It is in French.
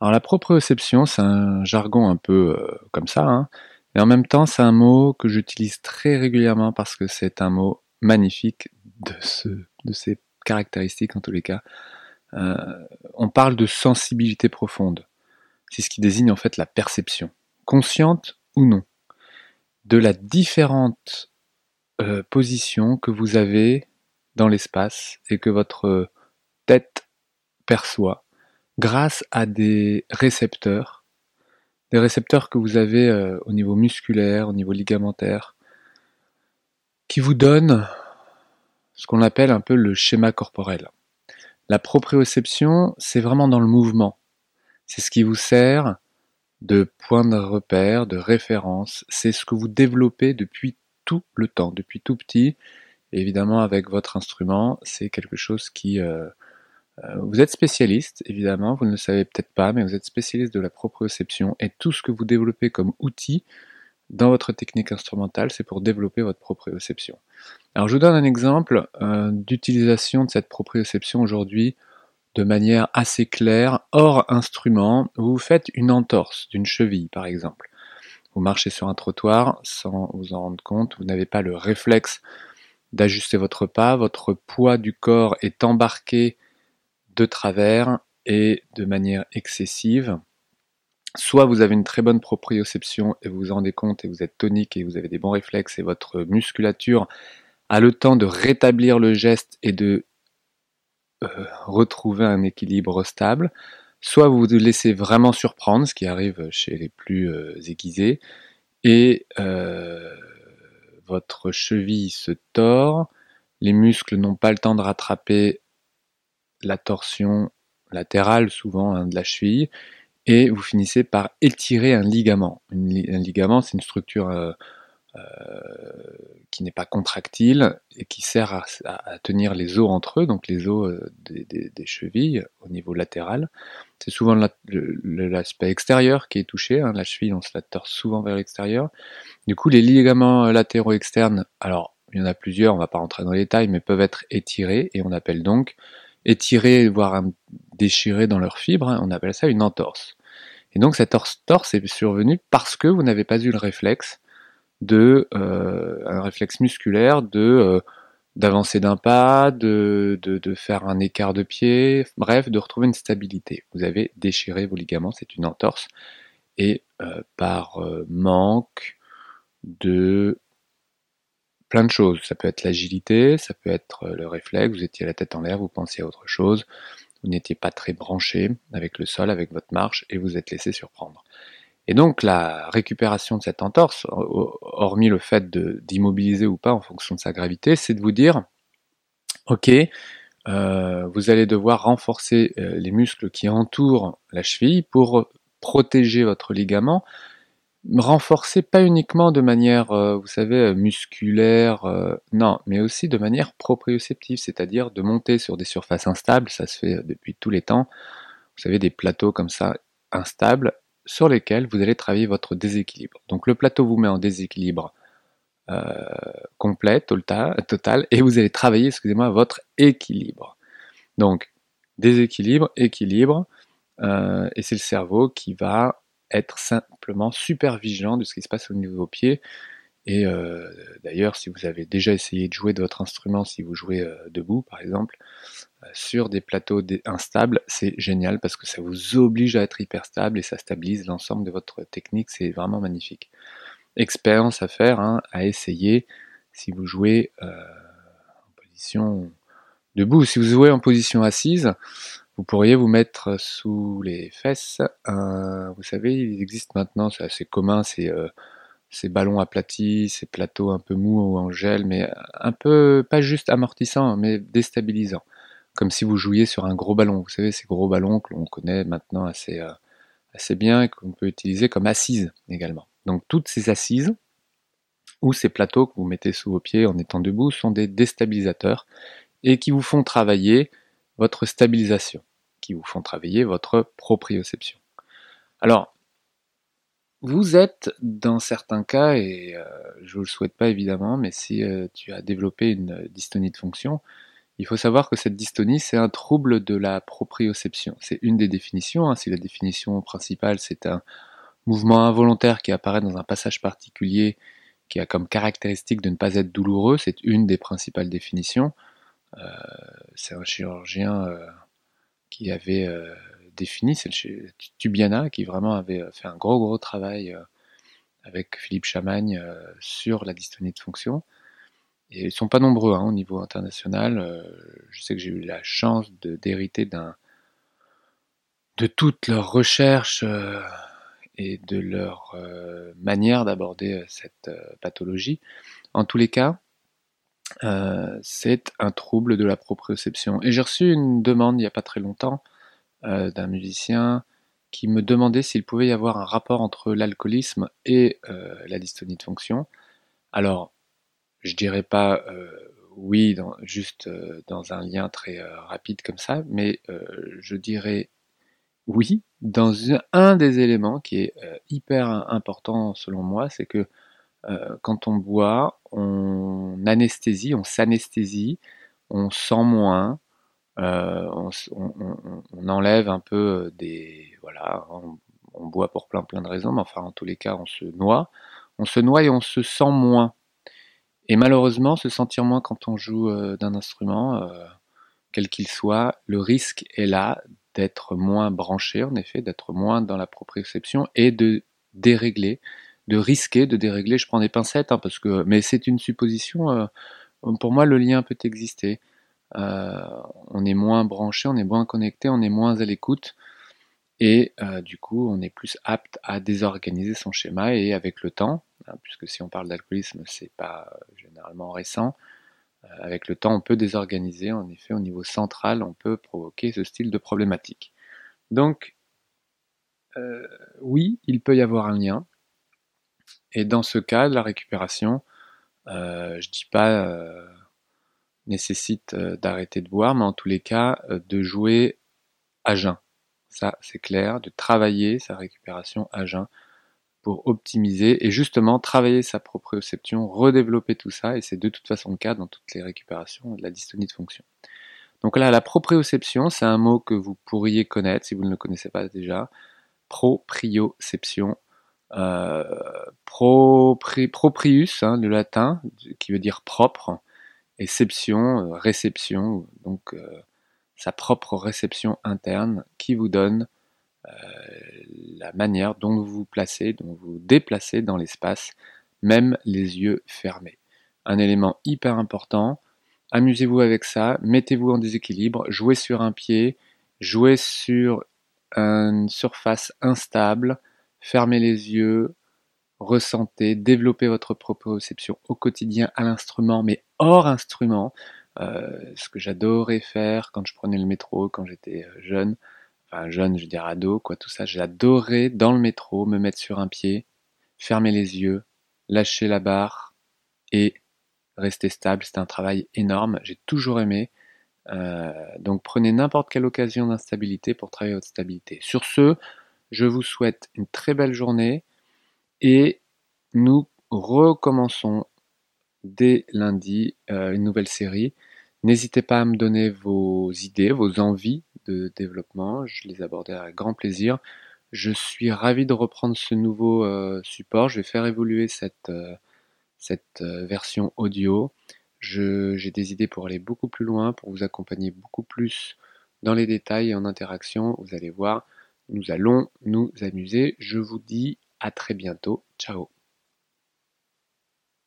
Alors la proprioception, c'est un jargon un peu euh, comme ça, hein, mais en même temps, c'est un mot que j'utilise très régulièrement parce que c'est un mot magnifique de, ce, de ses caractéristiques en tous les cas. Euh, on parle de sensibilité profonde. C'est ce qui désigne en fait la perception, consciente ou non, de la différente euh, position que vous avez dans l'espace et que votre tête perçoit grâce à des récepteurs, des récepteurs que vous avez euh, au niveau musculaire, au niveau ligamentaire, qui vous donnent ce qu'on appelle un peu le schéma corporel. La proprioception, c'est vraiment dans le mouvement. C'est ce qui vous sert de point de repère, de référence. C'est ce que vous développez depuis tout le temps, depuis tout petit. évidemment, avec votre instrument, c'est quelque chose qui, euh, vous êtes spécialiste, évidemment, vous ne le savez peut-être pas, mais vous êtes spécialiste de la proprioception et tout ce que vous développez comme outil dans votre technique instrumentale, c'est pour développer votre proprioception. Alors je vous donne un exemple euh, d'utilisation de cette proprioception aujourd'hui de manière assez claire, hors instrument. Vous faites une entorse d'une cheville, par exemple. Vous marchez sur un trottoir sans vous en rendre compte, vous n'avez pas le réflexe d'ajuster votre pas, votre poids du corps est embarqué de travers et de manière excessive. Soit vous avez une très bonne proprioception et vous vous rendez compte et vous êtes tonique et vous avez des bons réflexes et votre musculature a le temps de rétablir le geste et de euh, retrouver un équilibre stable. Soit vous vous laissez vraiment surprendre, ce qui arrive chez les plus euh, aiguisés, et euh, votre cheville se tord, les muscles n'ont pas le temps de rattraper la torsion latérale souvent hein, de la cheville, et vous finissez par étirer un ligament. un ligament, c'est une structure euh, euh, qui n'est pas contractile et qui sert à, tenir les os entre eux, donc les os euh, des, chevilles au niveau latéral. C'est souvent l'aspect extérieur qui est touché. Hein. La cheville, on se la torse souvent vers l'extérieur. Du coup, les ligaments latéraux externes, alors il y en a plusieurs, on ne va pas rentrer dans les détails, mais peuvent être étirés et on appelle donc étirés, voire déchirés dans leurs fibres, hein, on appelle ça une entorse. Et donc cette entorse est survenue parce que vous n'avez pas eu le réflexe de euh, un réflexe musculaire de euh, d'avancer d'un pas, de, de, faire un écart de pied, bref, de retrouver une stabilité. Vous avez déchiré vos ligaments, c'est une entorse, et euh, par manque de plein de choses. Ça peut être l'agilité, ça peut être euh, le réflexe, vous étiez la tête en l'air, vous pensiez à autre chose, vous n'étiez pas très branché avec le sol, avec votre marche, et vous êtes laissé surprendre. Et donc la récupération de cette entorse, hormis le fait d'immobiliser ou pas en fonction de sa gravité, c'est de vous dire, ok, euh, vous allez devoir renforcer euh, les muscles qui entourent la cheville pour protéger votre ligament, renforcer pas uniquement de manière, euh, vous savez, euh, musculaire, euh, non, mais aussi de manière proprioceptive, c'est-à-dire de monter sur des surfaces instables, ça se fait depuis tous les temps, vous savez, des plateaux comme ça, instables, sur lesquels vous allez travailler votre déséquilibre. Donc le plateau vous met en déséquilibre complet, total, et vous allez travailler, excusez-moi, votre équilibre. Donc, déséquilibre, équilibre, et c'est le cerveau qui va être simplement super vigilant de ce qui se passe au niveau de vos pieds. Et euh, d'ailleurs, si vous avez déjà essayé de jouer de votre instrument, si vous jouez euh, debout par exemple, euh, sur des plateaux instables, c'est génial parce que ça vous oblige à être hyper stable et ça stabilise l'ensemble de votre technique, c'est vraiment magnifique. Expérience à faire, hein, à essayer si vous jouez en position debout. Si vous jouez en position assise, vous pourriez vous mettre sous les fesses, vous savez, il existe maintenant, c'est assez commun, euh, ces, ballons aplatis, ces plateaux un peu mous ou en gel, mais un peu, pas juste amortissant, mais déstabilisant. Comme si vous jouiez sur un gros ballon. Vous savez, ces gros ballons que l'on connaît maintenant assez, euh, assez bien et qu'on peut utiliser comme assises également. Donc toutes ces assises, ou ces plateaux que vous mettez sous vos pieds en étant debout, sont des déstabilisateurs et qui vous font travailler votre stabilisation vous font travailler votre proprioception. Alors, vous êtes dans certains cas, et euh, je ne le souhaite pas évidemment, mais si euh, tu as développé une dystonie de fonction, Il faut savoir que cette dystonie, c'est un trouble de la proprioception. C'est une des définitions. Hein. Si la définition principale, c'est un mouvement involontaire qui apparaît dans un passage particulier qui a comme caractéristique de ne pas être douloureux, c'est une des principales définitions. Euh, c'est un chirurgien qui avait euh, défini, c'est Tubiana, qui vraiment avait fait un gros gros travail avec Philippe Chamagne sur la dystonie de fonction. Et ils sont pas nombreux hein, au niveau international. je sais que j'ai eu la chance d'hériter d'un de toutes leurs recherches et de leur manière d'aborder cette pathologie. En tous les cas, euh, c'est un trouble de la proprioception. Et j'ai reçu une demande il n'y a pas très longtemps euh, d'un musicien qui me demandait s'il pouvait y avoir un rapport entre l'alcoolisme et euh, la dystonie de fonction. Alors, je dirais pas oui, juste dans un lien très rapide comme ça, mais je dirais oui dans un des éléments qui est hyper important selon moi, c'est que quand on boit, on anesthésie, on s'anesthésie, on sent moins, euh, on, enlève un peu euh, des... Voilà, on, boit pour plein plein de raisons, mais enfin en tous les cas on se noie. On se noie et on se sent moins. Et malheureusement, se sentir moins quand on joue d'un instrument, quel qu'il soit, le risque est là d'être moins branché, en effet, d'être moins dans la proprioception et de dérégler de risquer de dérégler. Je prends des pincettes, hein, parce que, mais c'est une supposition. Euh, pour moi, le lien peut exister. Euh, on est moins branché, on est moins connecté, on est moins à l'écoute, et euh, du coup, on est plus apte à désorganiser son schéma. Et avec le temps, hein, puisque si on parle d'alcoolisme, c'est pas généralement récent. avec le temps, on peut désorganiser. En effet, au niveau central, on peut provoquer ce style de problématique. Donc, oui, il peut y avoir un lien. Et dans ce cas, la récupération, euh, je dis pas euh, nécessite euh, d'arrêter de boire, mais en tous les cas euh, de jouer à jeun. Ça, c'est clair, de travailler sa récupération à jeun pour optimiser et justement travailler sa proprioception, redévelopper tout ça, et c'est de toute façon le cas dans toutes les récupérations de la dystonie de fonction. Donc là, la proprioception, c'est un mot que vous pourriez connaître si vous ne le connaissez pas déjà. Proprioception, euh, proprius, hein, le latin, qui veut dire propre, et euh, réception, donc euh, sa propre réception interne qui vous donne la manière dont vous vous placez, dont vous vous déplacez dans l'espace, même les yeux fermés. Un élément hyper important, amusez-vous avec ça, mettez-vous en déséquilibre, jouez sur un pied, jouez sur une surface instable, fermez les yeux, ressentez, développez votre proprioception au quotidien à l'instrument, mais hors instrument. Euh, ce que j'adorais faire quand je prenais le métro, quand j'étais euh, jeune, enfin jeune, je veux dire ado, quoi, tout ça, j'adorais dans le métro me mettre sur un pied, fermer les yeux, lâcher la barre et rester stable. C'était un travail énorme, j'ai toujours aimé. Euh, donc prenez n'importe quelle occasion d'instabilité pour travailler votre stabilité. Sur ce, je vous souhaite une très belle journée et nous recommençons dès lundi euh, une nouvelle série. N'hésitez pas à me donner vos idées, vos envies de développement. Je les aborderai avec grand plaisir. Je suis ravi de reprendre ce nouveau euh, support. Je vais faire évoluer cette, euh, cette version audio. J'ai des idées pour aller beaucoup plus loin, pour vous accompagner beaucoup plus dans les détails et en interaction. Vous allez voir, nous allons nous amuser. Je vous dis à très bientôt. Ciao